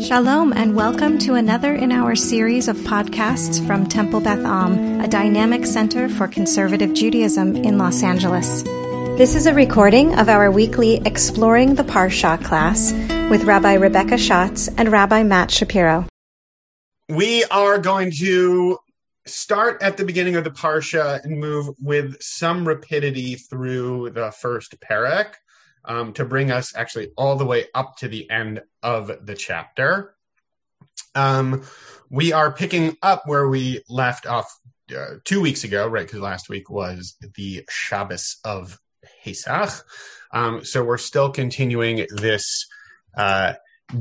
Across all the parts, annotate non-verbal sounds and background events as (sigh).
Shalom, and welcome to another in our series of podcasts from Temple Beth Am, a dynamic center for conservative Judaism in Los Angeles. This is a recording of our weekly Exploring the Parsha class with Rabbi Rebecca Schatz and Rabbi Matt Shapiro. We are going to start at the beginning of the Parsha and move with some rapidity through the first parak um, to bring us actually all the way up to the end of the chapter. Um, we are picking up where we left off uh, two weeks ago, right? Because last week was the Shabbos of Pesach. Um, so we're still continuing this uh,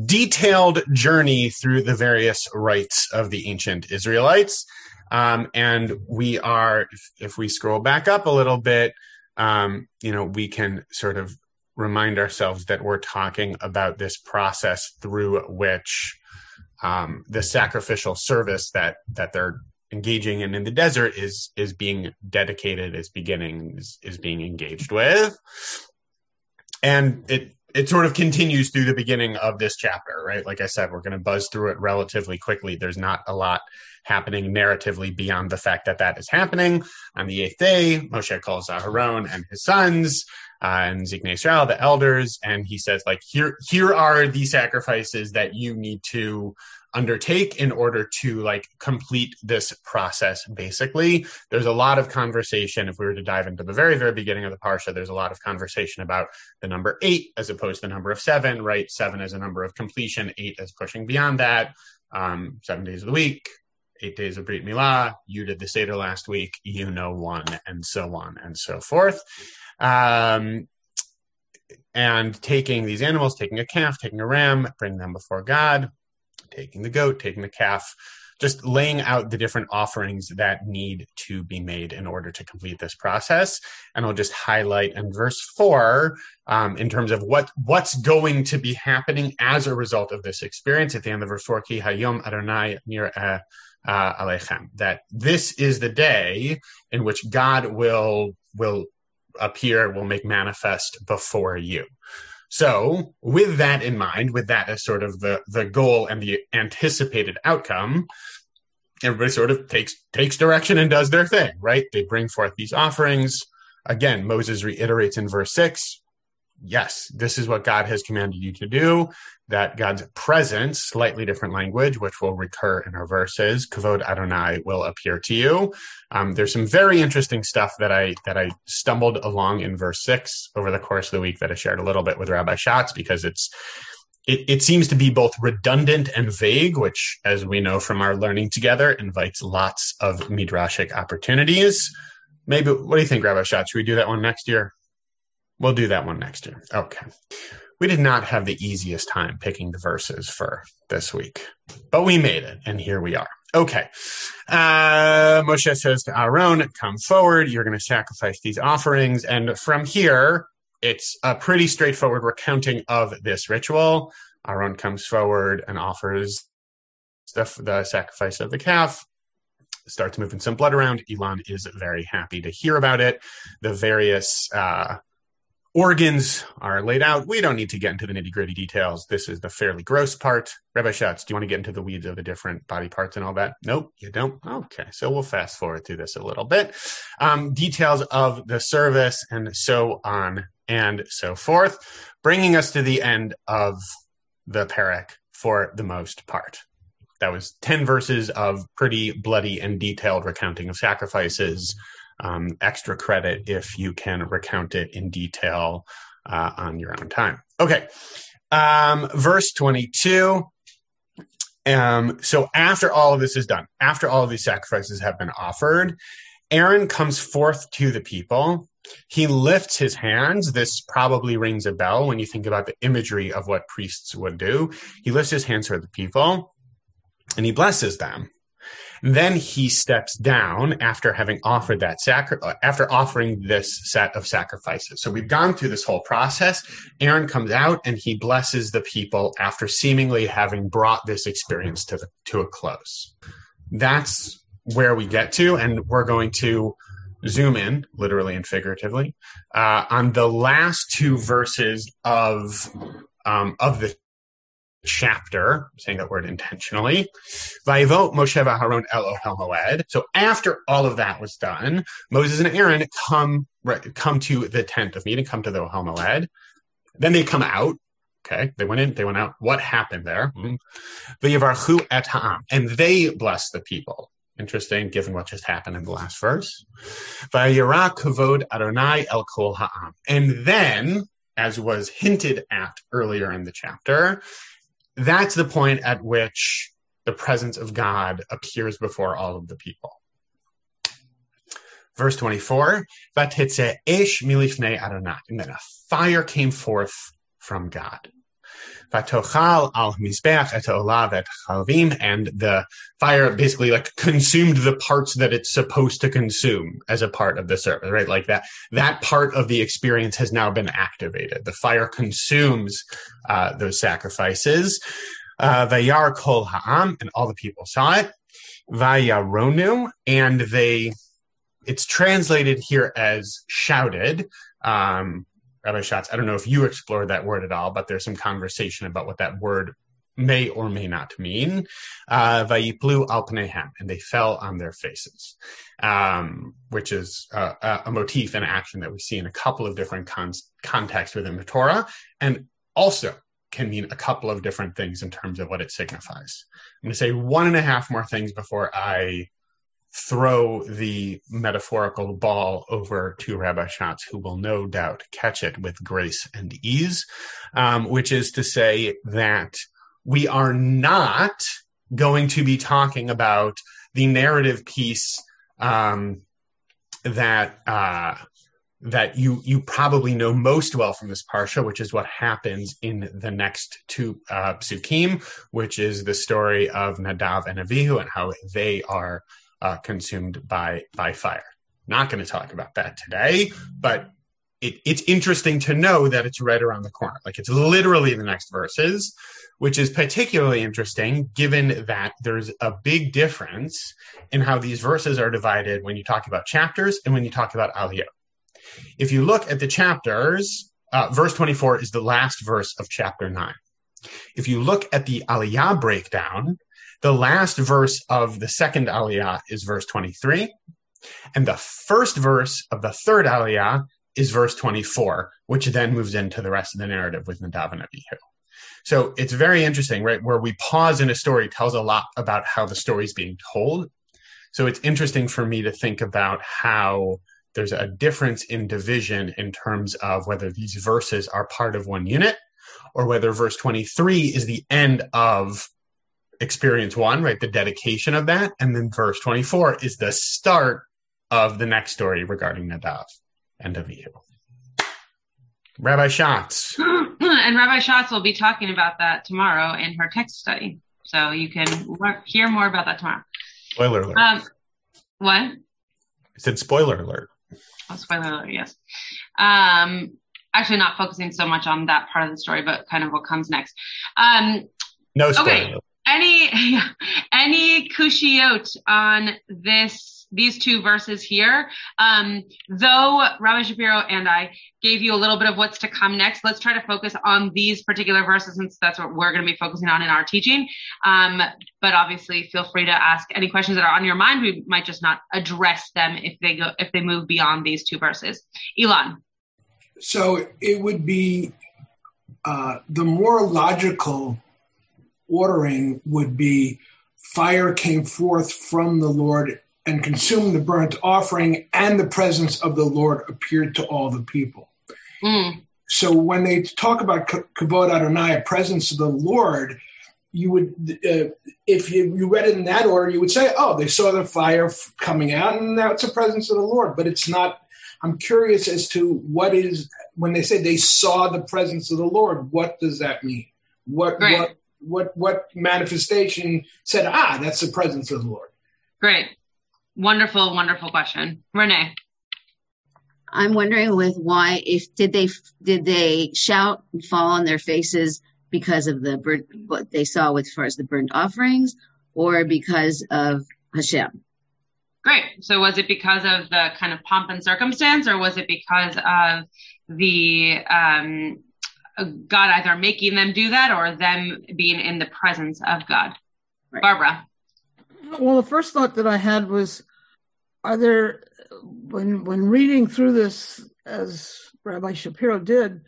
detailed journey through the various rites of the ancient Israelites. Um, and we are, if, we scroll back up a little bit, um, you know, we can sort of remind ourselves that we're talking about this process through which um, the sacrificial service that that they're engaging in in the desert is is being dedicated, is beginning, is, is being engaged with, and it it sort of continues through the beginning of this chapter, right? Like I said, we're going to buzz through it relatively quickly. There's not a lot happening narratively beyond the fact that that is happening. On the eighth day, Moshe calls Aharon and his sons and Ziknei Israel, the elders, and he says, like, here, here are the sacrifices that you need to undertake in order to like complete this process basically there's a lot of conversation if we were to dive into the very very beginning of the parsha there's a lot of conversation about the number eight as opposed to the number of seven right seven is a number of completion eight is pushing beyond that um, seven days of the week eight days of Brit Milah, you did the Seder last week, you know one, and so on and so forth. Um, and taking these animals, taking a calf, taking a ram, bring them before God, taking the goat, taking the calf, just laying out the different offerings that need to be made in order to complete this process. And I'll just highlight in verse four, um, in terms of what what's going to be happening as a result of this experience. At the end of verse four, ki hayom Adonai nir uh, alechem, that this is the day in which God will will appear, will make manifest before you. So, with that in mind, with that as sort of the, the goal and the anticipated outcome, everybody sort of takes takes direction and does their thing, right? They bring forth these offerings. Again, Moses reiterates in verse six, yes, this is what God has commanded you to do. That God's presence, slightly different language, which will recur in our verses, kavod Adonai will appear to you. Um, there's some very interesting stuff that I that I stumbled along in verse six over the course of the week that I shared a little bit with Rabbi Schatz because it's it, it seems to be both redundant and vague, which, as we know from our learning together, invites lots of midrashic opportunities. Maybe, what do you think, Rabbi Schatz? Should we do that one next year? We'll do that one next year. Okay. We did not have the easiest time picking the verses for this week, but we made it, and here we are. Okay. Uh, Moshe says to Aaron, Come forward, you're going to sacrifice these offerings. And from here, it's a pretty straightforward recounting of this ritual. Aaron comes forward and offers the, the sacrifice of the calf starts moving some blood around. Elon is very happy to hear about it. The various uh, organs are laid out. We don't need to get into the nitty gritty details. This is the fairly gross part. Rabbi Schatz, do you want to get into the weeds of the different body parts and all that? Nope, you don't. Okay, so we'll fast forward through this a little bit. Um, details of the service and so on and so forth, bringing us to the end of the parak for the most part. That was 10 verses of pretty bloody and detailed recounting of sacrifices um, extra credit if you can recount it in detail uh, on your own time. Okay. Um, verse 22. Um, so after all of this is done, after all of these sacrifices have been offered, Aaron comes forth to the people. He lifts his hands. This probably rings a bell when you think about the imagery of what priests would do. He lifts his hands for the people and he blesses them. Then he steps down after having offered that sacri- after offering this set of sacrifices. So we've gone through this whole process. Aaron comes out and he blesses the people after seemingly having brought this experience to the, to a close. That's where we get to, and we're going to zoom in, literally and figuratively, uh, on the last two verses of um, of the chapter, saying that word intentionally. Vayivo Moshe v'Aharon el Ohel Moed. So after all of that was done, Moses and Aaron come come to the tent of meeting, come to the Ohel Moed. Then they come out. Okay, they went in, they went out. What happened there? Hmm. V'yivarchu et ha'am, and they blessed the people. Interesting, given what just happened in the last verse. Vayira kavod Adonai el kol ha'am, and then, as was hinted at earlier in the chapter, that's the point at which the presence of God appears before all of the people. Verse 24, Vatitze esh milifnei Adonai, and then a fire came forth from God. Vatochal al mizbeach et olav et chalvim, and the fire basically like consumed the parts that it's supposed to consume as a part of the service, right? Like that, that part of the experience has now been activated. The fire consumes uh, those sacrifices. Uh, Vayar kol ha'am, and all the people saw it. Vayaronu, and they it's translated here as shouted. Um, Rabbi I don't know if you explored that word at all, but there's some conversation about what that word may or may not mean. Uh, Vayiplu al and they fell on their faces, um, which is uh, a motif and action that we see in a couple of different con- contexts within the Torah, and also can mean a couple of different things in terms of what it signifies. I'm going to say one and a half more things before I throw the metaphorical ball over to Rabbi Schatz, who will no doubt catch it with grace and ease, um, which is to say that we are not going to be talking about the narrative piece um, that uh, that you you probably know most well from this parsha, which is what happens in the next two uh, psukim, which is the story of Nadav and Avihu and how they are uh, consumed by by fire. Not going to talk about that today, but it, it's interesting to know that it's right around the corner. Like it's literally the next verses, which is particularly interesting given that there's a big difference in how these verses are divided when you talk about chapters and when you talk about aliyah. If you look at the chapters, uh, verse 24 is the last verse of chapter 9. If you look at the aliyah breakdown, the last verse of the second aliyah is verse 23. And the first verse of the third aliyah is verse 24, which then moves into the rest of the narrative with Nadav and Abihu. So it's very interesting, right? Where we pause in a story tells a lot about how the story is being told. So it's interesting for me to think about how there's a difference in division in terms of whether these verses are part of one unit or whether verse 23 is the end of experience one, right? The dedication of that. And then verse 24 is the start of the next story regarding Nadav and Avihu. Rabbi Schatz. (clears throat) and Rabbi Schatz will be talking about that tomorrow in her text study. So you can hear more about that tomorrow. Spoiler alert. Um, what? I said spoiler alert. Oh, spoiler alert, yes. Um, actually not focusing so much on that part of the story, but kind of what comes next. Um, no spoiler. Okay any (laughs) any kushiot on this these two verses here. Um, though Rabbi Shapiro and I gave you a little bit of what's to come next, let's try to focus on these particular verses since that's what we're going to be focusing on in our teaching. Um, but obviously, feel free to ask any questions that are on your mind. We might just not address them if they go if they move beyond these two verses. Elon. So it would be uh, the more logical ordering would be fire came forth from the Lord and consumed the burnt offering, and the presence of the Lord appeared to all the people. Mm. So when they talk about kavod Adonai, presence of the Lord, you would, uh, if you, you read it in that order, you would say, oh, they saw the fire f- coming out, and that's the presence of the Lord. But it's not. I'm curious as to what is when they say they saw the presence of the Lord. What does that mean? What right. what what what manifestation said, ah, that's the presence of the Lord? Great. Wonderful, wonderful question. Renee. I'm wondering with why if did they did they shout and fall on their faces because of the burnt what they saw with as far as the burnt offerings or because of Hashem? Great. So was it because of the kind of pomp and circumstance or was it because of the um, God either making them do that or them being in the presence of God. Right. Barbara. Well, the first thought that I had was, are there, when when reading through this, as Rabbi Shapiro did,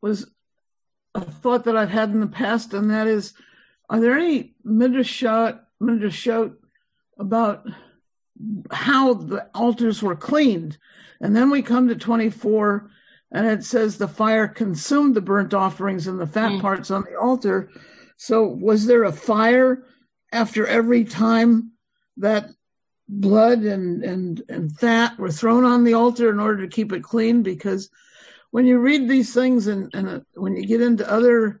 was a thought that I've had in the past, and that is, are there any midrashot midrashot about how the altars were cleaned? And then we come to 24, and it says the fire consumed the burnt offerings and the fat Mm. parts on the altar. So was there a fire after every time that blood and, and, and fat were thrown on the altar in order to keep it clean? Because when you read these things and, and uh, when you get into other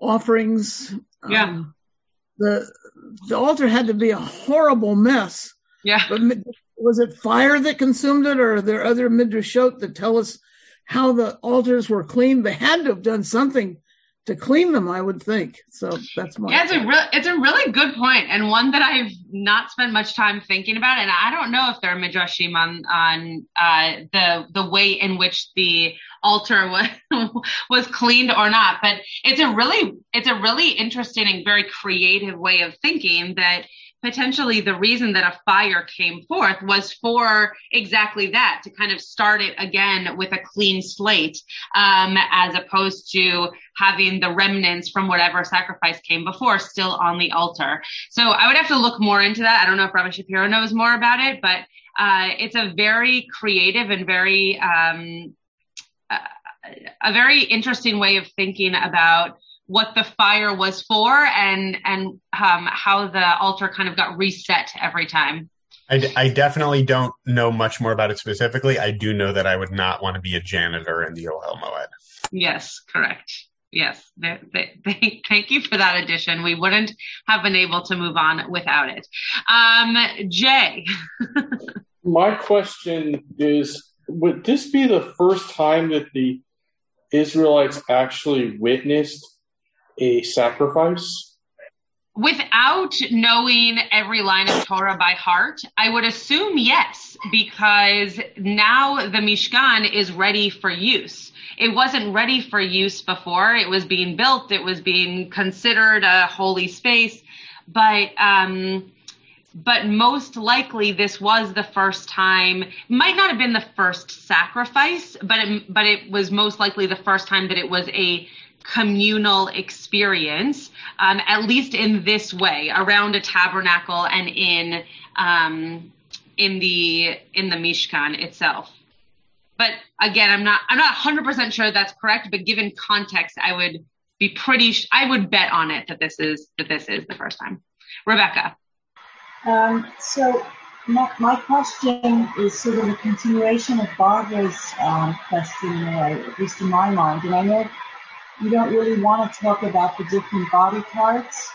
offerings, Yeah. um, the the altar had to be a horrible mess. Yeah. But was it fire that consumed it, or are there other midrashot that tell us how the altars were cleaned? They had to have done something to clean them, I would think. So that's my. Yeah, it's a real, it's a really good point, and one that I've not spent much time thinking about. And I don't know if there are midrashim on on uh, the the way in which the altar (laughs) was was cleaned or not. But it's a really it's a really interesting and very creative way of thinking that potentially the reason that a fire came forth was for exactly that to kind of start it again with a clean slate um, as opposed to having the remnants from whatever sacrifice came before still on the altar. So i would have to look more into that. I don't know if rabbi shapiro knows more about it but uh, it's a very creative and very um, a, a very interesting way of thinking about what the fire was for and and um, how the altar kind of got reset every time. I, I definitely don't know much more about it specifically. I do know that I would not want to be a janitor in the Ohel Moed. Yes, correct. Yes, they, they, (laughs) they, thank you for that addition. We wouldn't have been able to move on without it. Um, Jay. (laughs) My question is Would this be the first time that the Israelites actually witnessed a sacrifice? Without knowing every line of Torah by heart, I would assume yes, because now the Mishkan is ready for use. It wasn't ready for use before. It was being built. It was being considered a holy space, but, um, but most likely this was the first time might not have been the first sacrifice but it, but it was most likely the first time that it was a communal experience um, at least in this way around a tabernacle and in um, in the in the mishkan itself. But again i'm not i'm not 100% sure that's correct but given context i would be pretty sh- i would bet on it that this is that this is the first time. Rebecca. Um, so my, my question is sort of a continuation of Barbara's um, question, uh, at least in my mind. And I know you don't really want to talk about the different body parts,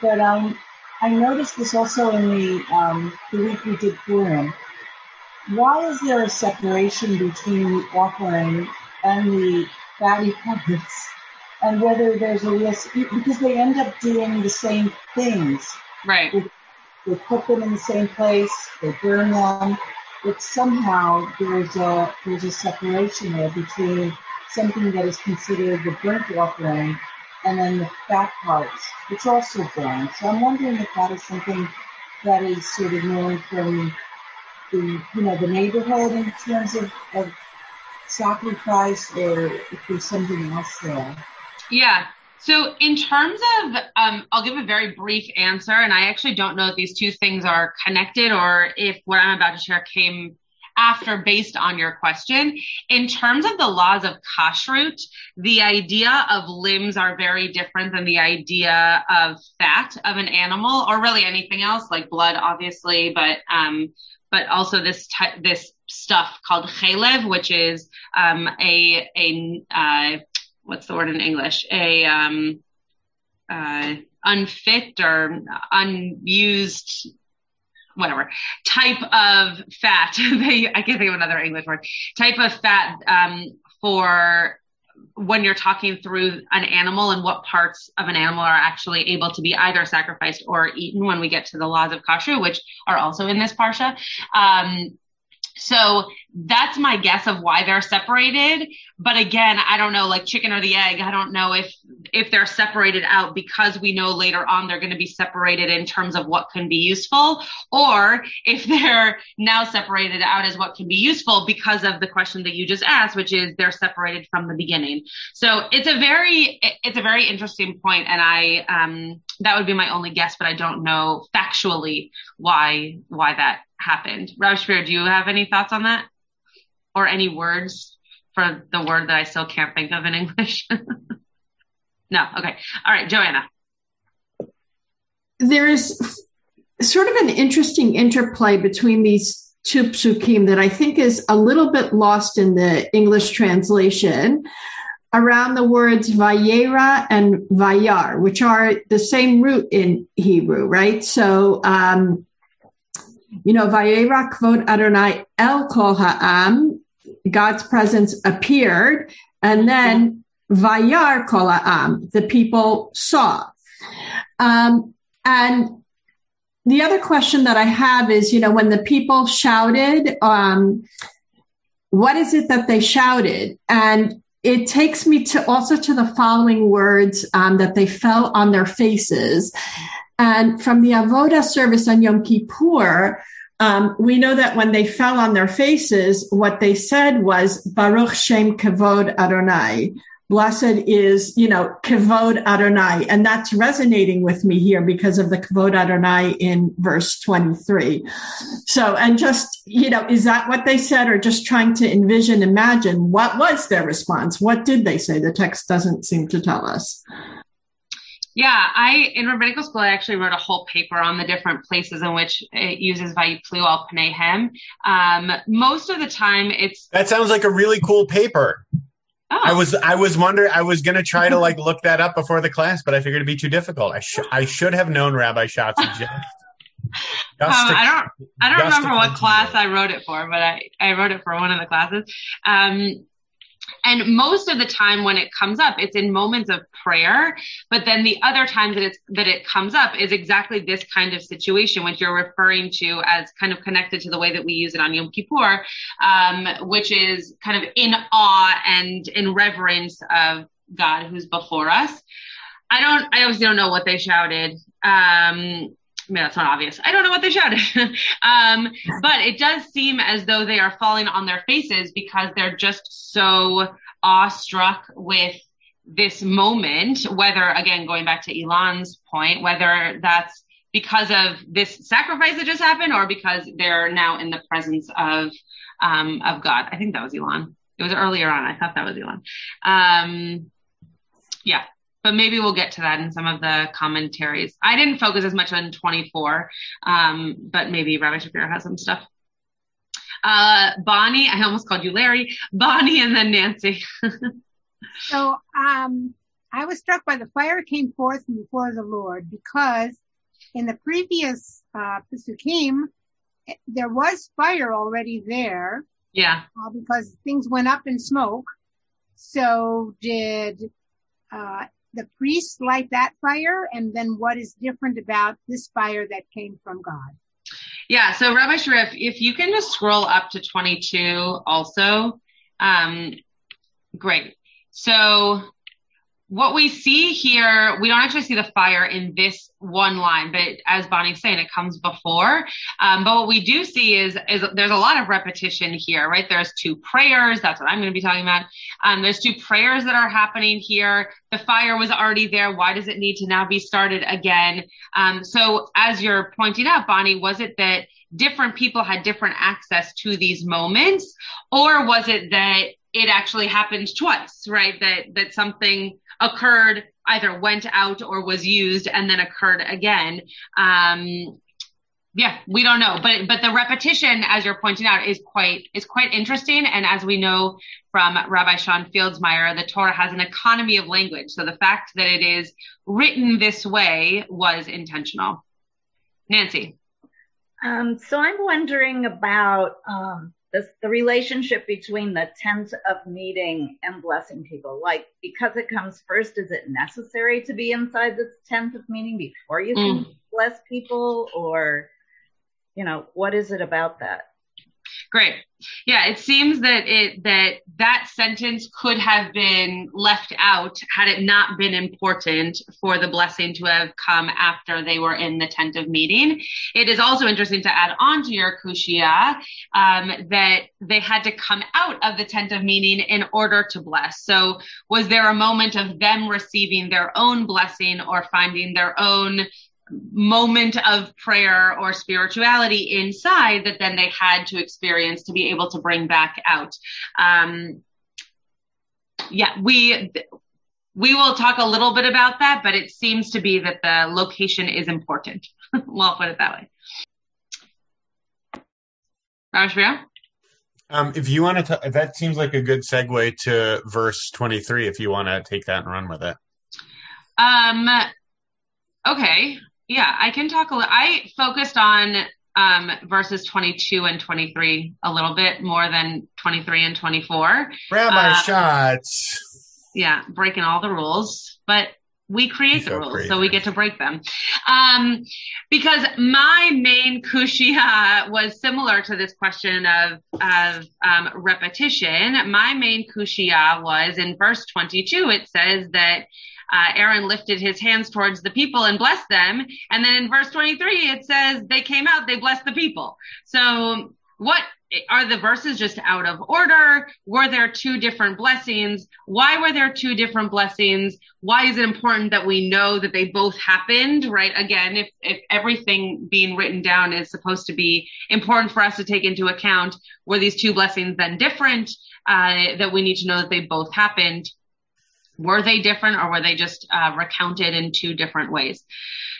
but um, I noticed this also in the um, the week we did Purim. Why is there a separation between the offering and the fatty parts? And whether there's a risk, because they end up doing the same things right they put them in the same place, they burn them, but somehow there's a there's a separation there between something that is considered the burnt offering and then the fat parts, which also burn. So I'm wondering if that is something that is sort of known from the you know the neighborhood in terms of, of sacrifice or if there's something else there. Yeah. So in terms of, um, I'll give a very brief answer, and I actually don't know if these two things are connected or if what I'm about to share came after based on your question. In terms of the laws of kashrut, the idea of limbs are very different than the idea of fat of an animal or really anything else like blood, obviously, but, um, but also this this stuff called chalev, which is um, a a uh, what's the word in English? A um, uh, unfit or unused, whatever type of fat. (laughs) they I can't think of another English word. Type of fat um, for when you're talking through an animal and what parts of an animal are actually able to be either sacrificed or eaten when we get to the laws of kashrut, which are also in this parsha. Um, so that's my guess of why they're separated. But again, I don't know, like chicken or the egg. I don't know if, if they're separated out because we know later on they're going to be separated in terms of what can be useful or if (laughs) they're now separated out as what can be useful because of the question that you just asked, which is they're separated from the beginning. So it's a very, it's a very interesting point, And I, um, that would be my only guess, but I don't know factually why, why that happened. Shapiro, do you have any thoughts on that? Or any words for the word that I still can't think of in (laughs) English? no. Okay. All right. Joanna. There is sort of an interesting interplay between these two psukim that I think is a little bit lost in the English translation around the words Vayera and Vayar, which are the same root in Hebrew, right? So, um, you know, Vayera kvod Adonai el kol ha'am, God's presence appeared, and then Vayar kol ha'am, the people saw. Um, and the other question that I have is, you know, when the people shouted, um, what is it that they shouted? And it takes me to also to the following words um, that they fell on their faces. And from the Avoda service on Yom Kippur, um, we know that when they fell on their faces, what they said was Baruch Shem Kavod Adonai. Blessed is, you know, Kavod Adonai. And that's resonating with me here because of the Kavod Adonai in verse 23. So, and just, you know, is that what they said or just trying to envision, imagine what was their response? What did they say? The text doesn't seem to tell us. Yeah, I in rabbinical school I actually wrote a whole paper on the different places in which it uses Vayiplu al Pneihem. Um, most of the time, it's that sounds like a really cool paper. Oh. I was I was wondering I was gonna try to (laughs) like look that up before the class, but I figured it'd be too difficult. I should I should have known Rabbi Schatz (laughs) just. just um, I don't I don't remember what class I wrote it for, but I I wrote it for one of the classes. Um, and most of the time when it comes up, it's in moments of prayer. But then the other times that it's, that it comes up is exactly this kind of situation, which you're referring to as kind of connected to the way that we use it on Yom Kippur, um, which is kind of in awe and in reverence of God who's before us. I don't, I obviously don't know what they shouted. Um, I mean, that's not obvious. I don't know what they shouted. (laughs) um, but it does seem as though they are falling on their faces because they're just so awestruck with this moment, whether, again, going back to Elon's point, whether that's because of this sacrifice that just happened or because they're now in the presence of, um, of God. I think that was Elon. It was earlier on. I thought that was Elon. Um, yeah but maybe we'll get to that in some of the commentaries. I didn't focus as much on 24, um, but maybe Rabbi Shapiro has some stuff. Uh, Bonnie, I almost called you Larry. (laughs) Bonnie and then Nancy. (laughs) so, um, I was struck by the fire came forth from before the Lord because in the previous, uh, Pesukim, there was fire already there. Yeah. Uh, because things went up in smoke. So did, uh, the priests light that fire and then what is different about this fire that came from God? Yeah. So Rabbi Shapiro, if you can just scroll up to 22 also, um, great. So what we see here, we don't actually see the fire in this one line, but as Bonnie's saying, it comes before. Um, but what we do see is, is there's a lot of repetition here, right? There's two prayers. That's what I'm going to be talking about. Um, there's two prayers that are happening here. The fire was already there. Why does it need to now be started again? Um, so as you're pointing out, Bonnie, was it that different people had different access to these moments or was it that it actually happened twice, right? That, that something occurred, either went out or was used and then occurred again. Um, yeah, we don't know, but but the repetition, as you're pointing out, is quite is quite interesting. And as we know from Rabbi Shawn Fields-Meyer, the Torah has an economy of language. So the fact that it is written this way was intentional. Nancy. Um, so I'm wondering about um, the, the relationship between the tent of meeting and blessing people. Like, because it comes first, is it necessary to be inside this tent of meeting before you can mm. bless people? Or, you know, what is it about that? Great. Yeah, it seems that it that that sentence could have been left out had it not been important for the blessing to have come after they were in the tent of meeting. It is also interesting to add on to your kushia um, that they had to come out of the tent of meeting in order to bless. So, was there a moment of them receiving their own blessing or finding their own moment of prayer or spirituality inside that then they had to experience to be able to bring back out. Um, yeah, we we will talk a little bit about that, but it seems to be that the location is important. (laughs) we'll put it that way. Rajvir? Um, if you want to, t- that seems like a good segue to verse 23, if you want to take that and run with it. Um, okay yeah, I can talk a little. I focused on um, verses 22 and 23 a little bit more than 23 and 24. Rabbi uh, Schatz. Yeah, breaking all the rules, but we create the rules, so we get to break them. Um, because my main kushia was similar to this question of of um, repetition. My main kushia was in verse 22. It says that uh, Aaron lifted his hands towards the people and blessed them. And then in verse 23, it says they came out, they blessed the people. So what are the verses just out of order? Were there two different blessings? Why were there two different blessings? Why is it important that we know that they both happened, right? Again, if, if everything being written down is supposed to be important for us to take into account, were these two blessings then different? Uh, that we need to know that they both happened were they different or were they just uh, recounted in two different ways?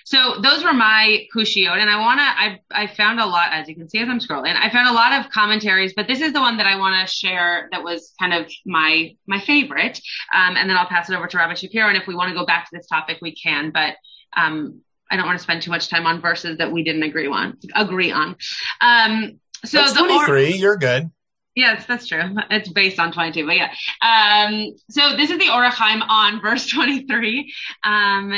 So those were my kushiot, and I want to. I I found a lot, as you can see as I'm scrolling. I found a lot of commentaries, but this is the one that I want to share. That was kind of my my favorite, um, and then I'll pass it over to Rabbi Shapiro. And if we want to go back to this topic, we can. But um, I don't want to spend too much time on verses that we didn't agree on. Agree on. Um, so That's the 23. Or- you're good. Yes, that's true. It's based on 22, but yeah. Um, so this is the Or HaChaim on verse 23, um,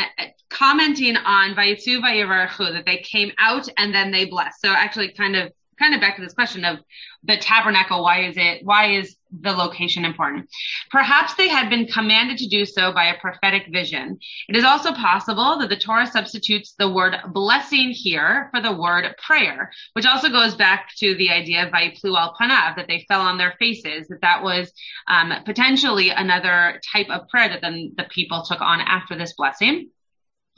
commenting on Vayitzu Vayivarchu, that they came out and then they blessed. So actually kind of kind of back to this question of the tabernacle. Why is it, why is the location important? Perhaps they had been commanded to do so by a prophetic vision. It is also possible that the Torah substitutes the word blessing here for the word prayer, which also goes back to the idea of Vaiplu al Panav, that they fell on their faces, that that was um, potentially another type of prayer that then the people took on after this blessing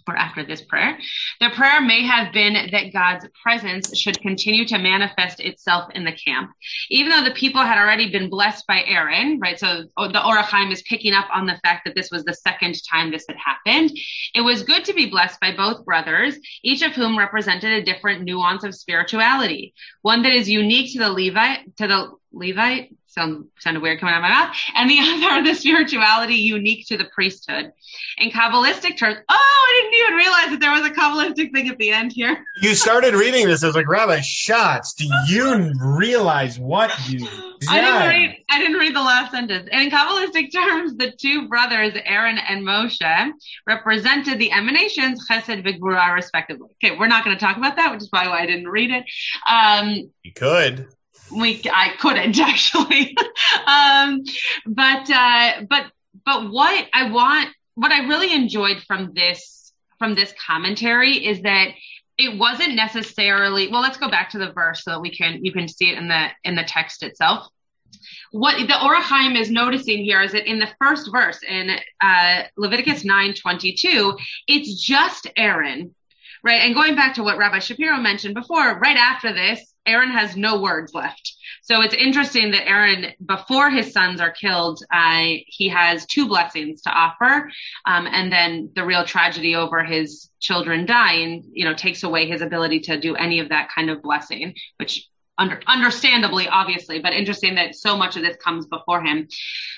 or after this prayer. The prayer may have been that God's presence should continue to manifest itself in the camp. Even though the people had already been blessed by Aaron, right? So the Or HaChaim is picking up on the fact that this was the second time this had happened. It was good to be blessed by both brothers, each of whom represented a different nuance of spirituality. One that is unique to the Levite, to the Levite, sound sounded weird coming out of my mouth, and the (laughs) other the spirituality unique to the priesthood. In Kabbalistic terms, oh, I didn't even realize that there was a Kabbalistic thing at the end here. you started reading this. I was like, Rabbi Schatz, do you realize what you? I didn't read. I didn't read the last sentence. And in Kabbalistic terms, the two brothers, Aaron and Moshe, represented the emanations Chesed Vigvura, respectively. Okay, we're not going to talk about that, which is probably why I didn't read it. Um, you could we I couldn't (laughs) actually. um, but uh, but but what I want, what I really enjoyed from this from this commentary is that it wasn't necessarily well let's go back to the verse so that we can you can see it in the in the text itself what the Or is noticing here is that in the first verse in uh, Leviticus 9:22, it's just Aaron, right? And going back to what Rabbi Shapiro mentioned before, right after this, Aaron has no words left. So it's interesting that Aaron, before his sons are killed, uh, he has two blessings to offer. Um, and then the real tragedy over his children dying, you know, takes away his ability to do any of that kind of blessing, which under, understandably, obviously, but interesting that so much of this comes before him.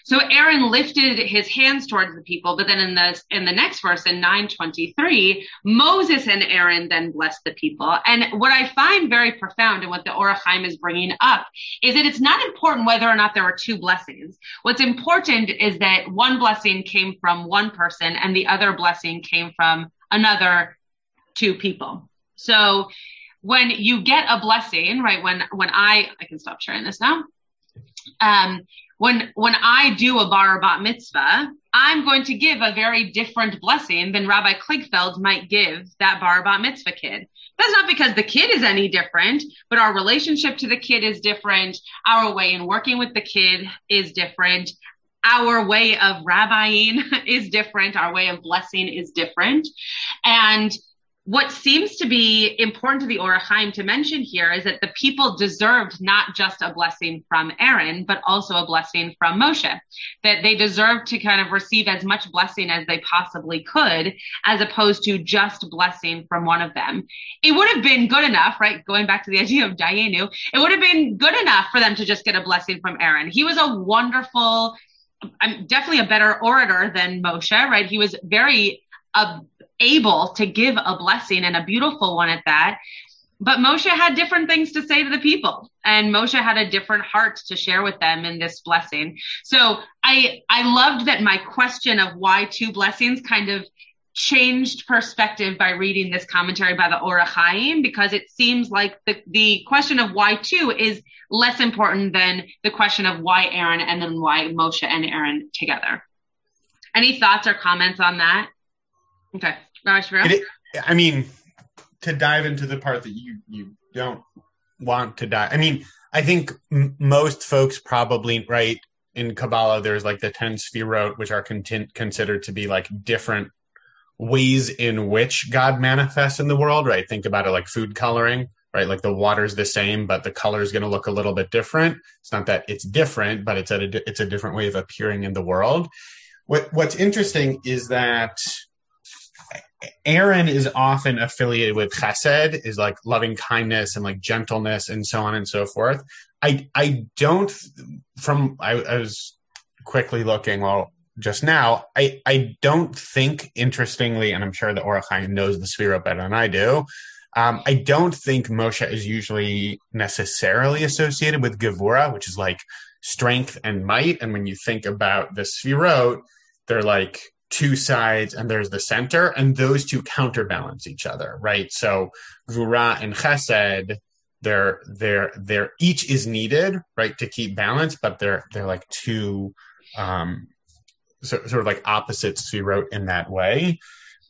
So Aaron lifted his hands towards the people, but then in the in the next verse in 923, Moses and Aaron then blessed the people. And what I find very profound and what the Or HaChaim is bringing up is that it's not important whether or not there were two blessings. What's important is that one blessing came from one person and the other blessing came from another two people. So when you get a blessing, right? When when I I can stop sharing this now. Um, when when I do a bar bat mitzvah, I'm going to give a very different blessing than Rabbi Kligfeld might give that bar bat mitzvah kid. That's not because the kid is any different, but our relationship to the kid is different. Our way in working with the kid is different. Our way of rabbiing (laughs) is different. Our way of blessing is different. And what seems to be important to the Or HaChaim to mention here is that the people deserved not just a blessing from Aaron, but also a blessing from Moshe. That they deserved to kind of receive as much blessing as they possibly could, as opposed to just blessing from one of them. It would have been good enough, right? Going back to the (laughs) idea of Dayenu, it would have been good enough for them to just get a blessing from Aaron. He was a wonderful, I'm definitely a better orator than Moshe, right? He was very, uh, able to give a blessing and a beautiful one at that. But Moshe had different things to say to the people and Moshe had a different heart to share with them in this blessing. So I, I loved that my question of why two blessings kind of changed perspective by reading this commentary by the Or HaChaim because it seems like the, the question of why two is less important than the question of why Aaron and then why Moshe and Aaron together. Any thoughts or comments on that? Okay. It, I mean, to dive into the part that you you don't want to dive. I mean, I think m- most folks probably right in Kabbalah. There's like the ten sefirot, which are con- considered to be like different ways in which God manifests in the world. Right? Think about it like food coloring. Right, like the water's the same, but the color is going to look a little bit different. It's not that it's different, but it's a it's a different way of appearing in the world. What What's interesting is that Aaron is often affiliated with chesed, is like loving kindness and like gentleness and so on and so forth. I I don't from I, I was quickly looking well just now. I I don't think interestingly, and I'm sure the Or HaChaim knows the Sefirot better than I do. Um, I don't think Moshe is usually necessarily associated with Gevura, which is like strength and might. And when you think about the Sefirot, they're like two sides and there's the center and those two counterbalance each other right? So gvura and chesed they're they're they're each is needed right to keep balance but they're they're like two um so, sort of like opposites we wrote in that way.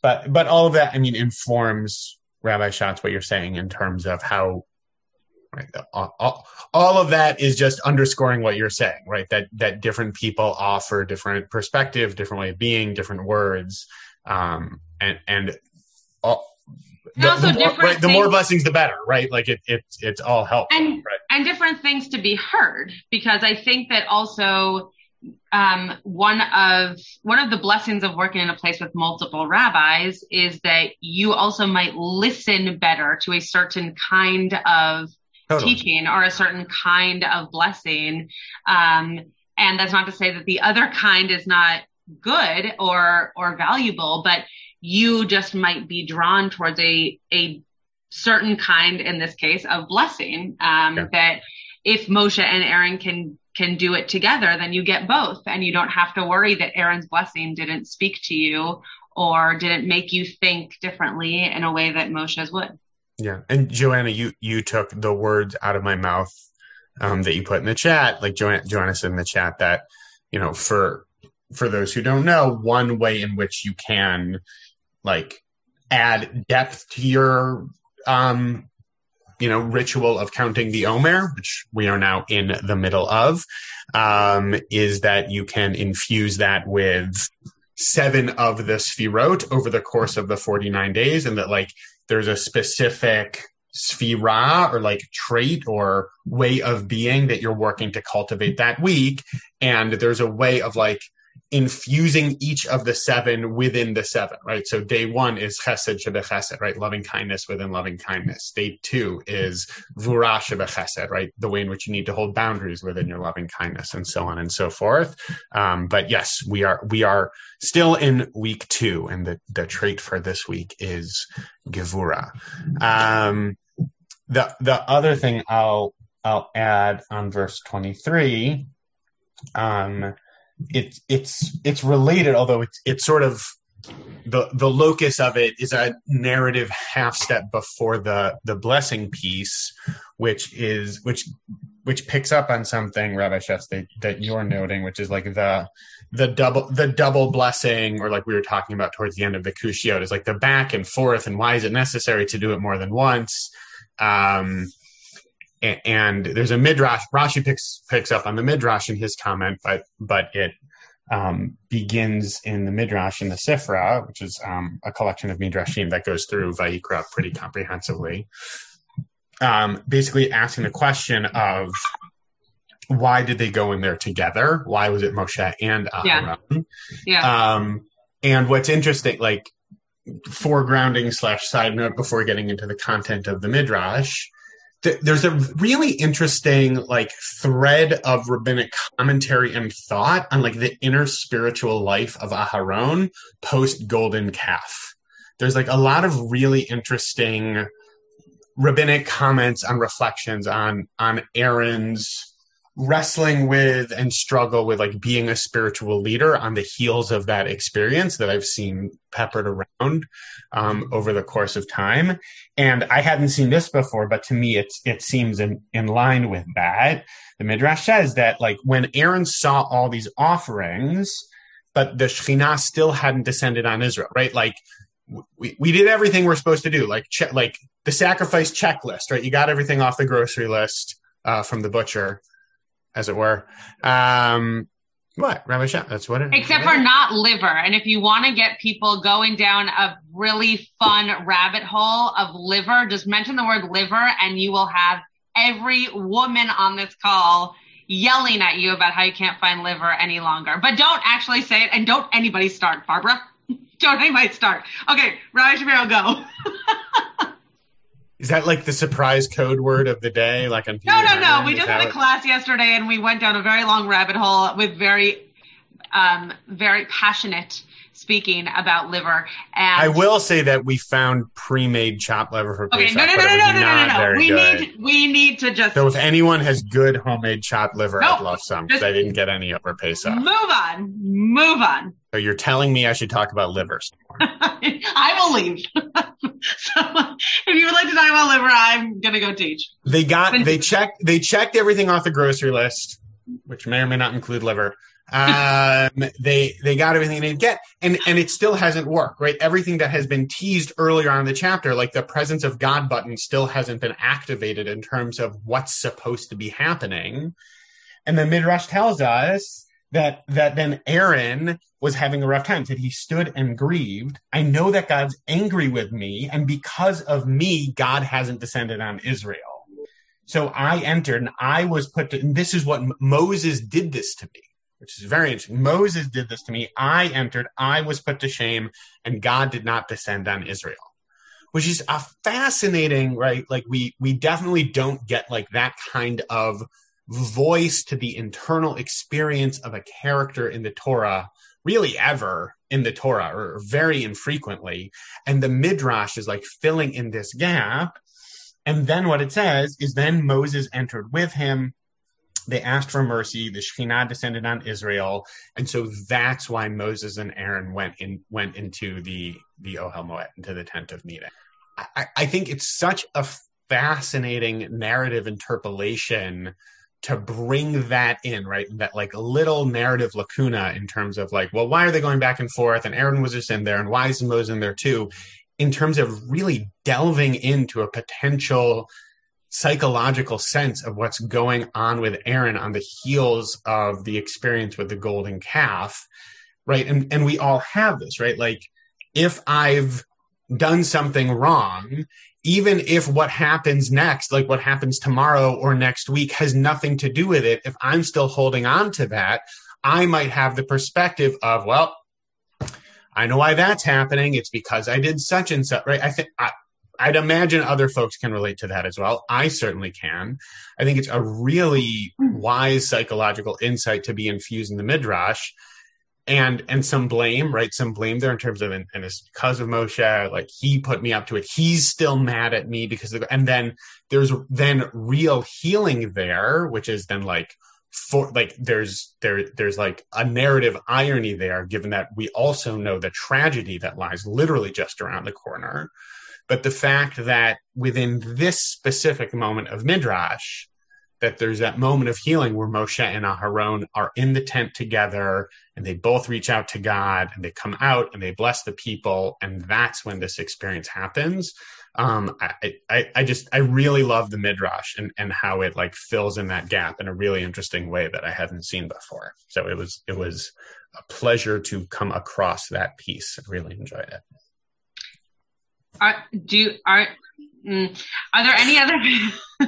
But but all of that i mean informs rabbi schatz what you're saying in terms of how right? All, all, all, of that is just underscoring what you're saying right? That that different people offer different perspective different way of being different words um and and all, the, the, more, right, the, more, blessings the better right? Like it, it it's all helpful and right? and different things to be heard because i think that also um, one of one of the blessings of working in a place with multiple rabbis is that you also might listen better to a certain kind of totally. teaching or a certain kind of blessing. Um, and that's not to say that the other kind is not good or, or valuable, but you just might be drawn towards a, a certain kind, in this case, of blessing, um, yeah. that if Moshe and Aaron can, can do it together, then you get both and you don't have to worry that Aaron's blessing didn't speak to you or didn't make you think differently in a way that Moshe's would. Yeah, and Joanna, you you took the words out of my mouth um, that you put in the chat. Like Joanna, Joanna said in the chat that you know for for those who don't know, one way in which you can like add depth to your um, you know ritual of counting the Omer, which we are now in the middle of, um, is that you can infuse that with seven of the Sefirot over the course of the 49 days and that like there's a specific sefira or like trait or way of being that you're working to cultivate that week. And there's a way of like infusing each of the seven within the seven, right? So day one is chesed shebe chesed, right? Loving kindness within loving kindness. Day two is vura shebe chesed, right? The way in which you need to hold boundaries within your loving kindness and so on and so forth. Um, but yes, we are, we are still in week two and the, the trait for this week is gevura. Um, the, the other thing I'll, I'll add on verse 23, um, it's it's it's related, although it's it's sort of the the locus of it is a narrative half step before the the blessing piece, which is which which picks up on something, Rabbi Schatz, that, that you're noting, which is like the the double the double blessing, or like we were talking about towards the end of the Kushiot, is like the back and forth, and why is it necessary to do it more than once? Um, and, and there's a midrash. Rashi picks picks up on the midrash in his comment, but but it um, begins in the Midrash in the Sifra, which is um, a collection of Midrashim that goes through Vayikra pretty comprehensively. Um, basically asking the question of why did they go in there together? Why was it Moshe and Aaron? Yeah. yeah. Um, and what's interesting, like foregrounding slash side note before getting into the content of the Midrash, there's a really interesting like thread of rabbinic commentary and thought on like the inner spiritual life of Aharon post golden calf. There's like a lot of really interesting rabbinic comments on reflections on on Aaron's wrestling with and struggle with like being a spiritual leader on the heels of that experience that I've seen peppered around um, over the course of time. And I hadn't seen this before, but to me, it's, it seems in, in line with that. The Midrash says that like when Aaron saw all these offerings, but the Shekhinah still hadn't descended on Israel, right? Like we, we did everything we're supposed to do, like che- like the sacrifice checklist, right? You got everything off the grocery list uh, from the butcher as it were. Um, what Rabbi? That's what it. Except for not liver, and if you want to get people going down a really fun rabbit hole of liver, just mention the word liver, and you will have every woman on this call yelling at you about how you can't find liver any longer. But don't actually say it, and don't anybody start, Barbara. (laughs) don't anybody start. Okay, Rabbi Shapiro, go. (laughs) Is that like the surprise code word of the day? Like on no, no, no. We just had a class yesterday, and we went down a very long rabbit hole with very, um, very passionate speaking about liver. And I will say that we found pre-made chopped liver for okay, no, no, no, no, no, no, no, no, no. We good. need, we need to just. So if anyone has good homemade chopped liver, nope, I'd love some because I didn't get any over Pesach. Move on, move on. So you're telling me I should talk about livers? (laughs) I will leave. (laughs) so if you would like to talk about liver, I'm gonna go teach. They got, they checked, they checked everything off the grocery list, which may or may not include liver um, they they got everything they get, and and it still hasn't worked, right? Everything that has been teased earlier on in the chapter, like the presence of God button, still hasn't been activated in terms of what's supposed to be happening. And the Midrash tells us that that then Aaron was having a rough time. Said he stood and grieved. I know that God's angry with me, and because of me, God hasn't descended on Israel. So I entered, and I was put to. And this is what Moses did this to me which is very interesting. Moses did this to me. I entered, I was put to shame, and God did not descend on Israel. Which is a fascinating, right? Like we we definitely don't get like that kind of voice to the internal experience of a character in the Torah, really ever in the Torah, or very infrequently. And the Midrash is like filling in this gap. And then what it says is then Moses entered with him they asked for mercy. The Shekhinah descended on Israel, and so that's why Moses and Aaron went in went into the the Ohel Moed, into the tent of meeting. I, I think it's such a fascinating narrative interpolation to bring that in, right? That like little narrative lacuna in terms of like, well, why are they going back and forth? And Aaron was just in there, and why is Moses in there too? In terms of really delving into a potential psychological sense of what's going on with Aaron on the heels of the experience with the golden calf, right? And and we all have this, right? Like if I've done something wrong, even if what happens next, like what happens tomorrow or next week, has nothing to do with it, if I'm still holding on to that, I might have the perspective of, well, I know why that's happening. It's because I did such and such, right? I think I'd imagine other folks can relate to that as well. I certainly can. I think it's a really hmm. wise psychological insight to be infused in the midrash, and and some blame, right? Some blame there in terms of and, and it's because of Moshe, like he put me up to it. He's still mad at me because of, and then there's then real healing there, which is then like for like there's there there's like a narrative irony there given that we also know the tragedy that lies literally just around the corner but the fact that within this specific moment of midrash that there's that moment of healing where Moshe and Aharon are in the tent together and they both reach out to God and they come out and they bless the people. And that's when this experience happens. Um, I, I, I just, I really love the Midrash and, and how it like fills in that gap in a really interesting way that I hadn't seen before. So it was, it was a pleasure to come across that piece. I really enjoyed it. Are, do, are, Mm. Are there any other (laughs)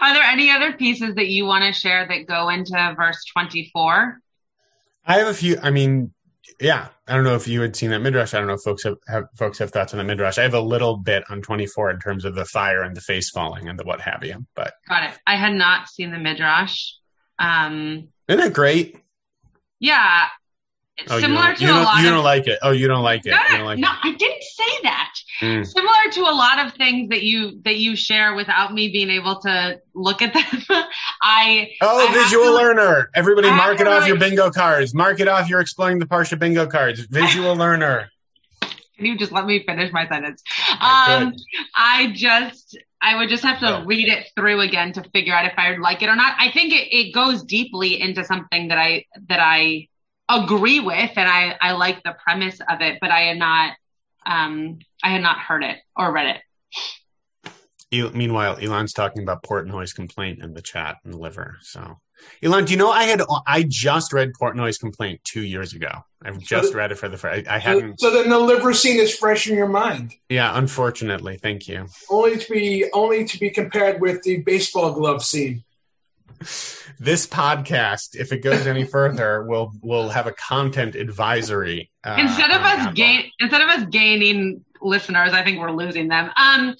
are there any other pieces that you want to share that go into verse 24? I have a few. I mean, yeah, I don't know if you had seen that midrash. I don't know if folks have, have folks have thoughts on that midrash. I have a little bit on 24 in terms of the fire and the face falling and the what have you. But got it. I had not seen the midrash. Um, Isn't it great? Yeah, Oh, similar you to don't, a lot you of don't like it. Oh, you don't like it. no, no, don't like no, I didn't say that. Mm. Similar to a lot of things that you that you share without me being able to look at them. (laughs) I Oh, I have visual to- learner. Everybody I mark it to off your bingo cards. Mark it off your exploring the Parsha bingo cards. (laughs) Visual learner. Can you just let me finish my sentence? I Um, I just, I would just have to Yeah. read it through again to figure out if I would like it or not. I think it, it goes deeply into something that I, that I agree with and I, I like the premise of it, but I had not, um, I had not heard it or read it. El- Meanwhile, Elon's talking about Portnoy's complaint in the chat and the liver. So, Elon, do you know I had I just read Portnoy's complaint two years ago. I've just read it for the first. I, I So, hadn't. so then the liver scene is fresh in your mind, Yeah, unfortunately. Thank you. only to be only to be compared with the baseball glove scene. This podcast, if it goes any further, will will have a content advisory. Uh, instead of us gain, instead of us gaining listeners, I think we're losing them. Um,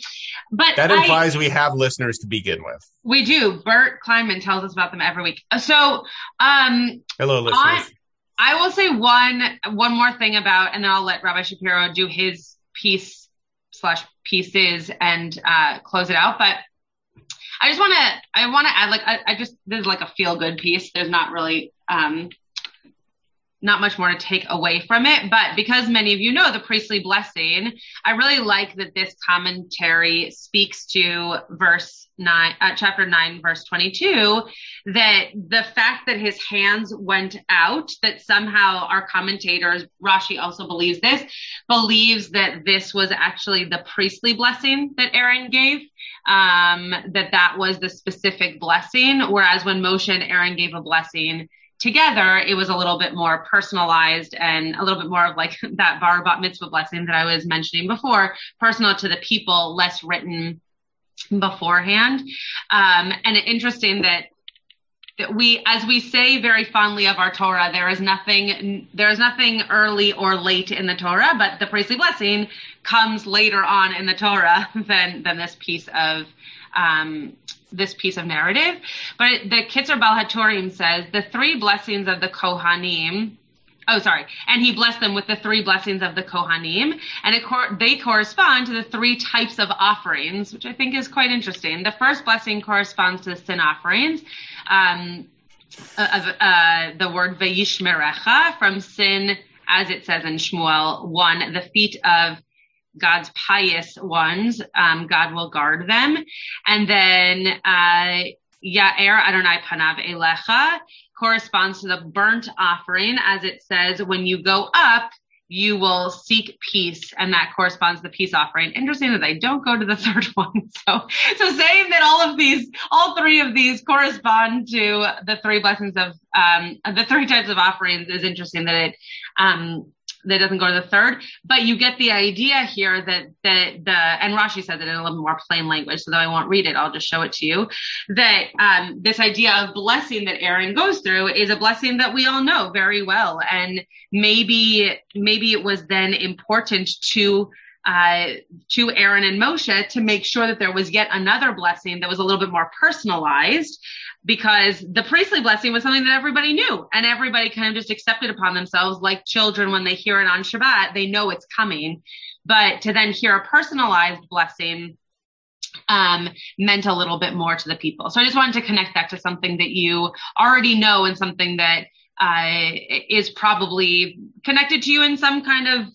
but That I- implies we have listeners to begin with. we do. Bert Kleinman tells us about them every week. So, um, Hello, listeners. I, I will say one one more thing about, and then I'll let Rabbi Shapiro do his piece slash pieces and uh, close it out. But I just want to I want to add like I, I just this is like a feel good piece. There's not really um, not much more to take away from it. But because many of you know the priestly blessing, I really like that this commentary speaks to verse nine, uh, chapter nine, verse 22, that the fact that his hands went out, that somehow our commentators, Rashi also believes this, believes that this was actually the priestly blessing that Aaron gave. Um, that that was the specific blessing. Whereas when Moshe and Aaron gave a blessing, together, it was a little bit more personalized and a little bit more of like (laughs) that bar bat mitzvah blessing that I was mentioning before, personal to the people, less written beforehand. Um, and interesting that that we, as we say very fondly of our Torah, there is nothing, there is nothing early or late in the Torah, but the priestly blessing comes later on in the Torah (laughs) than than this piece of um, this piece of narrative. But the Kitzur Baal HaTurim says the three blessings of the Kohanim. Oh, sorry. And he blessed them with the three blessings of the Kohanim, and cor- they correspond to the three types of offerings, which I think is quite interesting. The first blessing corresponds to the sin offerings. Um, of uh, the word Vayishmerecha from sin, as it says in Shmuel 1, the feet of God's pious ones, um, God will guard them. And then, uh, Ya'er Adonai Panav Elecha corresponds to the burnt offering, as it says, when you go up, you will seek peace, and that corresponds to the peace offering. Interesting that they don't go to the (laughs) third one. So, so saying that all of these, all three of these correspond to the three blessings of, um, the three types of offerings is interesting that it, um, that doesn't go to the third, but you get the idea here that that the and Rashi says it in a little more plain language, so though I won't read it, I'll just show it to you. That um, this idea of blessing that Aaron goes through is a blessing that we all know very well, and maybe maybe it was then important to uh, to Aaron and Moshe to make sure that there was yet another blessing that was a little bit more personalized because the priestly blessing was something that everybody knew and everybody kind of just accepted upon themselves like children when they hear it on Shabbat, they know it's coming. But to then hear a personalized blessing um, meant a little bit more to the people. So I just wanted to connect that to something that you already know and something that uh, is probably connected to you in some kind of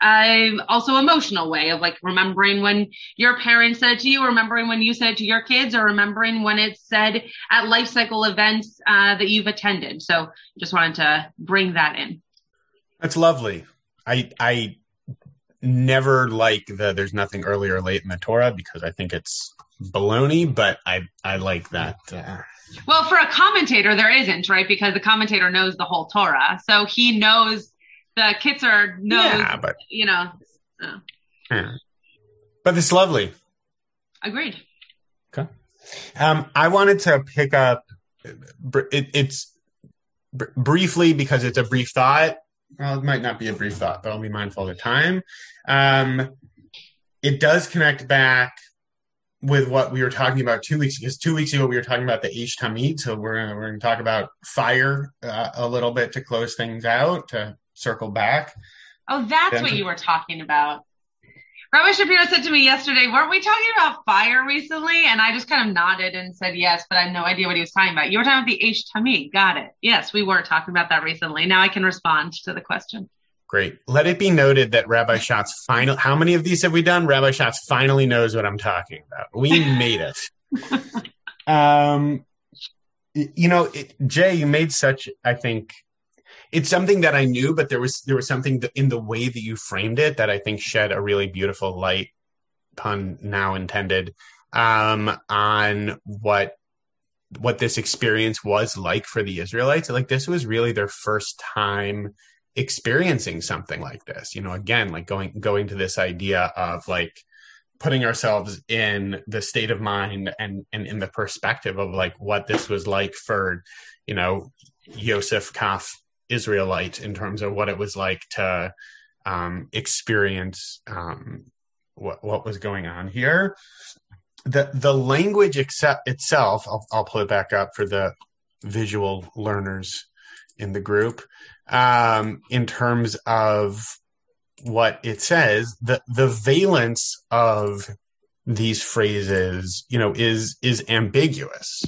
uh, also emotional way of like remembering when your parents said to you, remembering when you said to your kids, or remembering when it's said at life cycle events uh, that you've attended. So just wanted to bring that in. That's lovely. I I never like the there's nothing early or late in the Torah because I think it's baloney, but I I like that. Uh, well, for a commentator, there isn't, right? Because the commentator knows the whole Torah. So he knows the Kitzur knows, yeah, but, you know. Uh, yeah. But it's lovely. Agreed. Okay. Um, I wanted to pick up, it, it's br- briefly because it's a brief thought. Well, it might not be a brief thought, but I'll be mindful of the time. Um, it does connect back with what we were talking about two weeks because two weeks ago we were talking about the Aish Tamid, so we're gonna we're gonna talk about fire uh, a little bit to close things out to circle back. Oh, that's then what you were talking about. Rabbi Shapiro said to me yesterday, weren't we talking about fire recently? And I just kind of nodded and said yes, but I had no idea what he was talking about. You were talking about the Aish Tamid. Got it. Yes, we were talking about that recently. Now I can respond to the question. Great. Let it be noted that Rabbi Schatz final. How many of these have we done? Rabbi Schatz finally knows what I'm talking about. We (laughs) made it. (laughs) um, you know, it, Jay, you made such. I think it's something that I knew, but there was there was something in the way that you framed it that I think shed a really beautiful light, pun now intended, um, on what what this experience was like for the Israelites. Like this was really their first time experiencing something like this you know again like going going to this idea of like putting ourselves in the state of mind and and in the perspective of like what this was like for you know Yosef Kaf Israelite in terms of what it was like to um, experience um, what what was going on here. The the language except itself, I'll, I'll pull it back up for the visual learners in the group um, in terms of what it says. The the valence of these phrases, you know, is is ambiguous,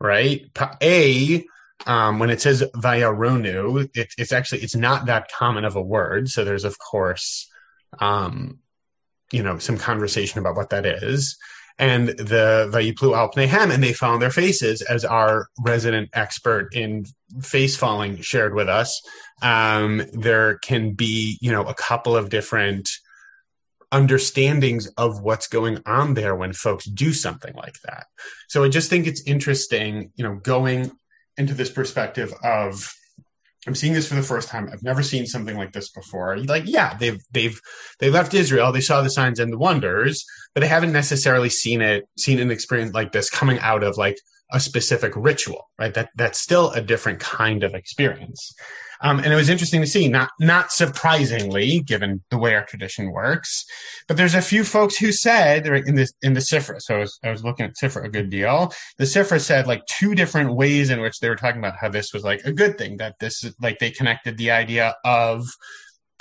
right? A um, when it says vayaronu, it, it's actually it's not that common of a word. So there's of course, um, you know, some conversation about what that is and the Vayiplu al Pnehem, and they found their faces, as our resident expert in face falling shared with us. Um, there can be, you know, a couple of different understandings of what's going on there when folks do something like that. So I just think it's interesting, you know, going into this perspective of I'm seeing this for the first time. I've never seen something like this before. Like, yeah, they've they've they left Israel. They saw the signs and the wonders, but they haven't necessarily seen it, seen an experience like this coming out of like a specific ritual, right? That that's still a different kind of experience. Um, and it was interesting to see, not not surprisingly, given the way our tradition works, but there's a few folks who said in this in the Sifra. So I was, I was looking at Sifra a good deal. The Sifra said like two different ways in which they were talking about how this was like a good thing. That this like they connected the idea of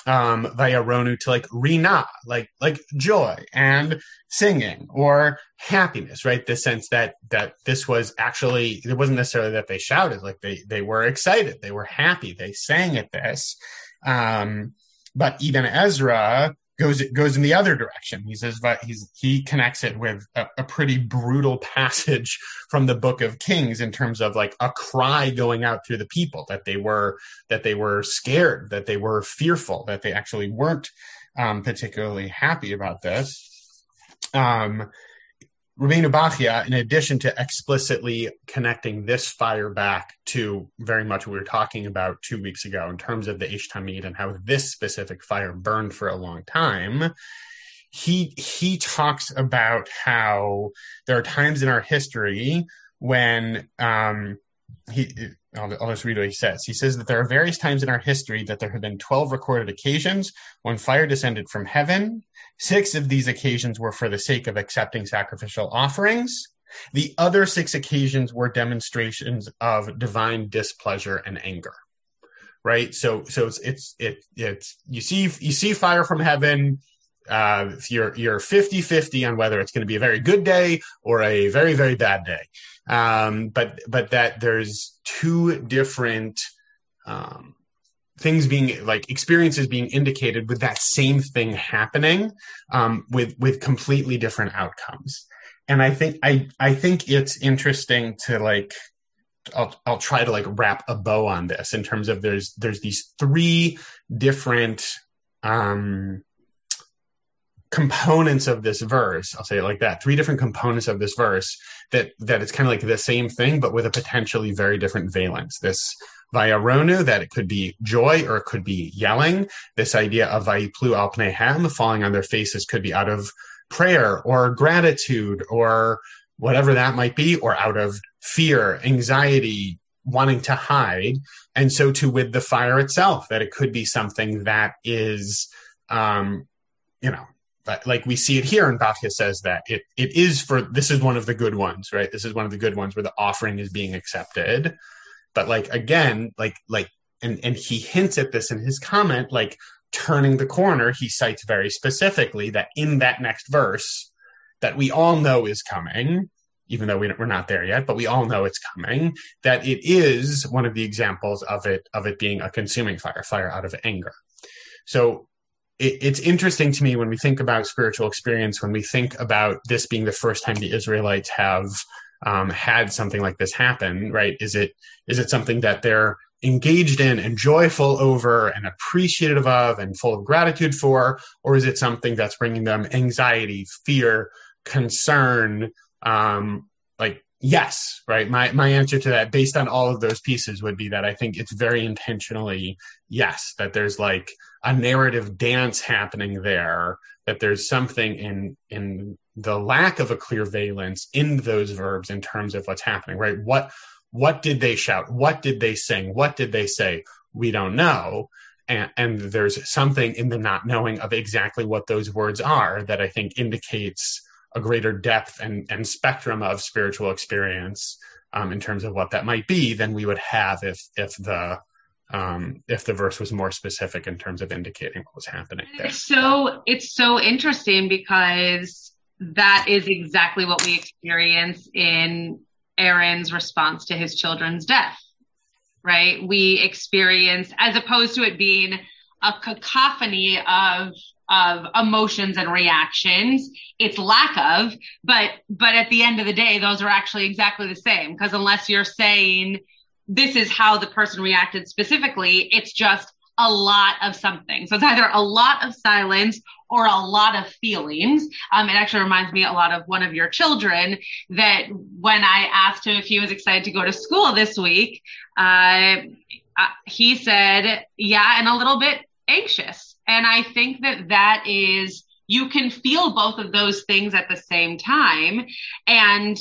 um, vayaronu to like rina, like like joy and singing or happiness, right? The sense that that this was actually it wasn't necessarily that they shouted, like they they were excited, they were happy, they sang at this. Um, but Ibn Ezra goes goes in the other direction. He says, but he's he connects it with a, a, pretty brutal (laughs) passage from the Book of Kings in terms of like a cry going out through the people that they were that they were scared, that they were fearful, that they actually weren't um, particularly happy about this. Um, Rabbeinu Bachia, in addition to explicitly connecting this fire back to very much what we were talking about two weeks ago in terms of the Aish Tamid and how this specific fire burned for a long time, he he talks about how there are times in our history when um, he I'll, I'll, just read what he says. He says that there are various times in our history that there have been 12 recorded occasions when fire descended from heaven. Six of these occasions were for the sake of accepting sacrificial offerings. The other six occasions were demonstrations of divine displeasure and anger. Right. So, so it's, it's, it, it's, you see, you see fire from heaven uh, you're you're 50-50 on whether it's going to be a very good day or a very very bad day. Um, but but that there's two different um, things being like experiences being indicated with that same thing happening um, with with completely different outcomes. And I think I I think it's interesting to like I'll I'll try to like wrap a bow on this in terms of there's there's these three different um components of this verse i'll say it like that three different components of this verse that that it's kind of like the same thing but with a potentially very different valence. This vayaronu that it could be joy or it could be yelling. This idea of vayiplu al pneihem falling on their faces could be out of prayer or gratitude or whatever that might be or out of fear anxiety wanting to hide. And so too with the fire itself that it could be something that is um you know like we see it here and Bacchus says that it, it is for this is one of the good ones right? This is one of the good ones where the offering is being accepted. But like again like like and and he hints at this in his comment like turning the corner he cites very specifically that in that next verse that we all know is coming even though we, we're not there yet but we all know it's coming that it is one of the examples of it of it being a consuming fire fire out of anger. So it, it's interesting to me when we think about spiritual experience, when we think about this being the first time the Israelites have um, had something like this happen, right? Is it is it something that they're engaged in and joyful over and appreciative of and full of gratitude for, or is it something that's bringing them anxiety, fear, concern, um, like yes right my my answer to that based on all of those pieces would be that i think it's very intentionally yes that there's like a narrative dance happening there that there's something in in the lack of a clear valence in those verbs in terms of what's happening right? What what did they shout? What did they sing? What did they say? We don't know. And, and there's something in the not knowing of exactly what those words are that i think indicates a greater depth and, and spectrum of spiritual experience um, in terms of what that might be than we would have if if the um, if the verse was more specific in terms of indicating what was happening there. It's so it's so interesting because that is exactly what we experience in Aaron's response to his children's death. Right? We experience as opposed to it being a cacophony of of emotions and reactions. It's lack of, but, but at the end of the day, those are actually exactly the same. Because unless you're saying this is how the person reacted specifically, it's just a lot of something. So it's either a lot of silence or a lot of feelings. Um, it actually reminds me a lot of one of your children that when I asked him if he was excited to go to school this week, uh, uh he said, yeah, and a little bit anxious. And I think that that is, you can feel both of those things at the same time. And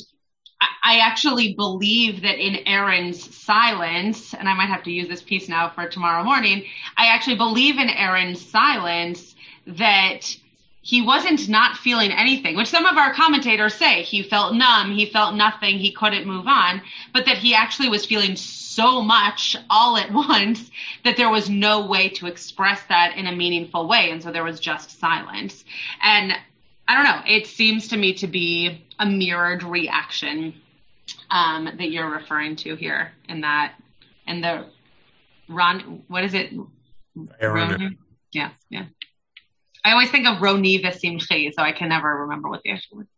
I actually believe that in Aaron's silence, and I might have to use this piece now for tomorrow morning. I actually believe in Aaron's silence that he wasn't not feeling anything, which some of our commentators say he felt numb, he felt nothing, he couldn't move on, but that he actually was feeling so much all at (laughs) once that there was no way to express that in a meaningful way. And so there was just silence. And I don't know, it seems to me to be a mirrored reaction um, that you're referring to here in that, in the Ron, what is it? Aaron. Yeah, yeah. I always think of Roni Vesimchi, so I can never remember what the actual word.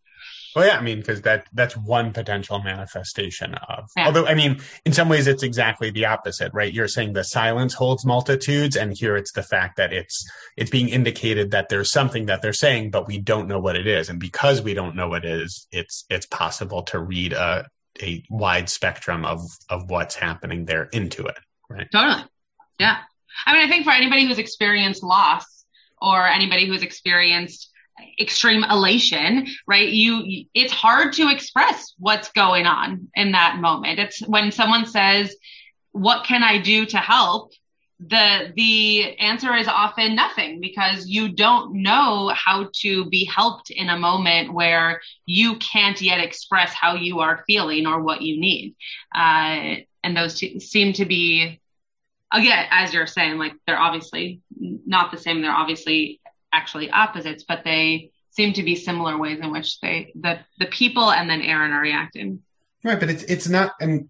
Well, yeah, I mean, because that that's one potential manifestation of. Yeah. Although, I mean, in some ways, it's exactly the opposite, right? You're saying the silence holds multitudes, and here it's the fact that it's it's being indicated that there's something that they're saying, but we don't know what it is, and because we don't know what it is, it's it's possible to read a a wide spectrum of of what's happening there into it, right? Totally, yeah. I mean, I think for anybody who's experienced loss or anybody who's experienced extreme elation, right? You, it's hard to express what's going on in that moment. It's when someone says, what can I do to help? The, the answer is often nothing because you don't know how to be helped in a moment where you can't yet express how you are feeling or what you need. Uh, and those t- seem to be again, as you're saying, like they're obviously not the same. They're obviously actually opposites, but they seem to be similar ways in which they the the people and then Aaron are reacting. Right, but it's it's not and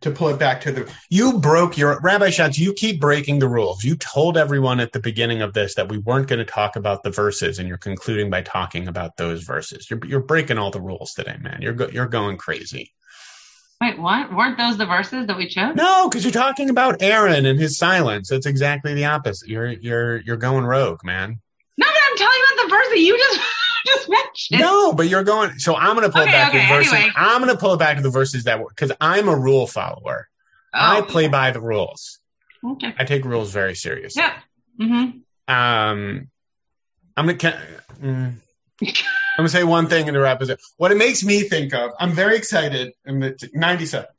to pull it back to the you broke your Rabbi Schatz, you keep breaking the rules. You told everyone at the beginning of this that we weren't going to talk about the verses and you're concluding by talking about those verses. You're you're breaking all the rules today, man. You're go, you're going crazy. Wait, what? Weren't those the verses that we chose? No, because you're talking about Aaron and his silence. That's exactly the opposite. You're you're you're going rogue, man. No, no, I'm telling you about the verse that you just (laughs) just mentioned. No, but you're going. So I'm going to pull Okay, it back okay, to the verses. anyway. I'm going to pull it back to the verses that were because I'm a rule follower. I Oh. play by the rules. Okay. I take rules very seriously. Yeah. Mm-hmm. Um, I'm gonna. Mm, I'm gonna say one thing in the wrap. Is it what it makes me think of? I'm very excited. In the 90 seconds.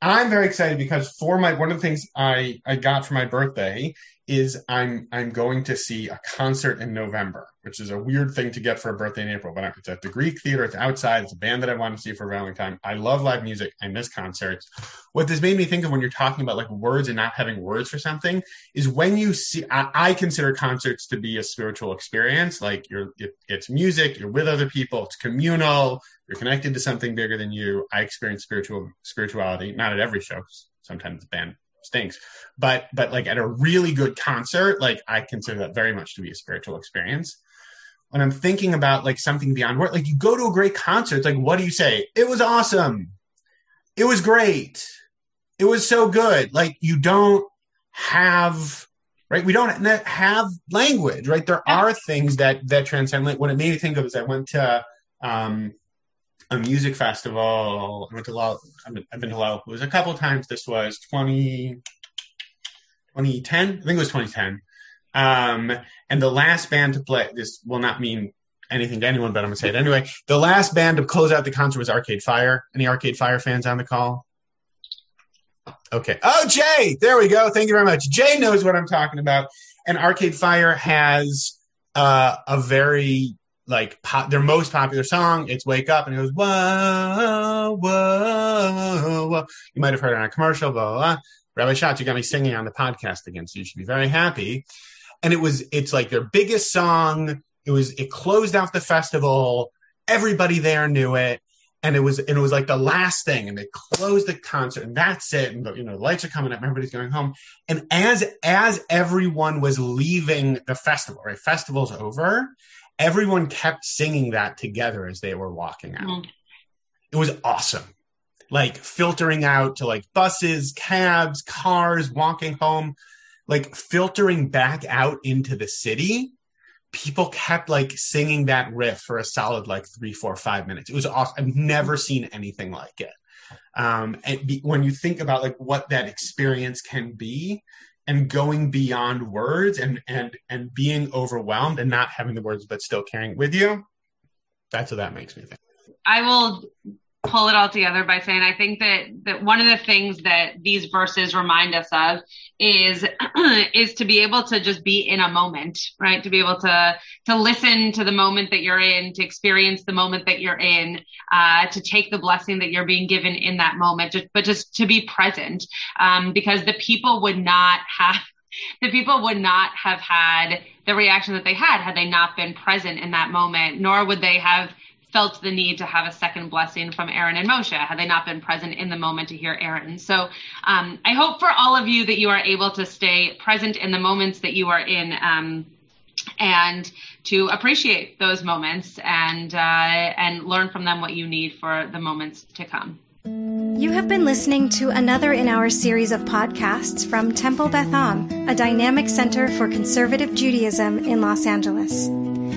I'm very excited because for my one of the things I I got for my birthday is I'm I'm going to see a concert in November, which is a weird thing to get for a birthday in April. But it's at the Greek Theater. It's outside. It's a band that I want to see for Valentine. I love live music. I miss concerts. What this made me think of when you're talking about like words and not having words for something is when you see. I, I consider concerts to be a spiritual experience. Like you're, it, it's music. You're with other people. It's communal. You're connected to something bigger than you. I experience spiritual spirituality, not at every show. Sometimes the band stinks, but but like at a really good concert, like I consider that very much to be a spiritual experience. When I'm thinking about like something beyond work, like you go to a great concert, it's like what do you say? It was awesome. It was great. It was so good. Like you don't have right. We don't have language, right? There are things that that transcend. Like what it made me think of is I went to um, a music festival. I went to Lolla. I've been, to Lolla. It was a couple times. This was 20, 2010. I think it was 2010. Um, and the last band to play, this will not mean anything to anyone, but I'm going to say it anyway. The last band to close out the concert was Arcade Fire. Any Arcade Fire fans on the call? Okay. Oh, Jay, there we go. Thank you very much. Jay knows what I'm talking about. And Arcade Fire has uh, a very like their most popular song. It's "Wake Up," and it goes whoa, whoa, whoa. You might have heard it on a commercial. Blah blah. blah. Rabbi Schatz, you got me singing on the podcast again, so you should be very happy. And it was it's like their biggest song. It was it closed out the festival. Everybody there knew it and it was and it was like the last thing and they closed the concert and that's it and the, you know the lights are coming up everybody's going home and as as everyone was leaving the festival right festival's over everyone kept singing that together as they were walking out Mhm. it was awesome like filtering out to like buses cabs cars walking home like filtering back out into the city people kept like singing that riff for a solid like three, four, five minutes. It was awesome. I've never seen anything like it. Um, and be, when you think about like what that experience can be, and going beyond words, and and and being overwhelmed, and not having the words but still carrying it with you, that's what that makes me think. I will pull it all together by saying I think that that one of the things that these verses remind us of is (clears throat) is to be able to just be in a moment, right? To be able to to listen to the moment that you're in, to experience the moment that you're in, uh, to take the blessing that you're being given in that moment, just, but just to be present, um, because the people would not have (laughs) the people would not have had the reaction that they had had they not been present in that moment, nor would they have felt the need to have a second blessing from Aaron and Moshe had they not been present in the moment to hear Aaron. So um, I hope for all of you that you are able to stay present in the moments that you are in. Um, and to appreciate those moments and uh, and learn from them what you need for the moments to come. You have been listening to another in our series of podcasts from Temple Beth Am, a dynamic center for conservative Judaism in Los Angeles.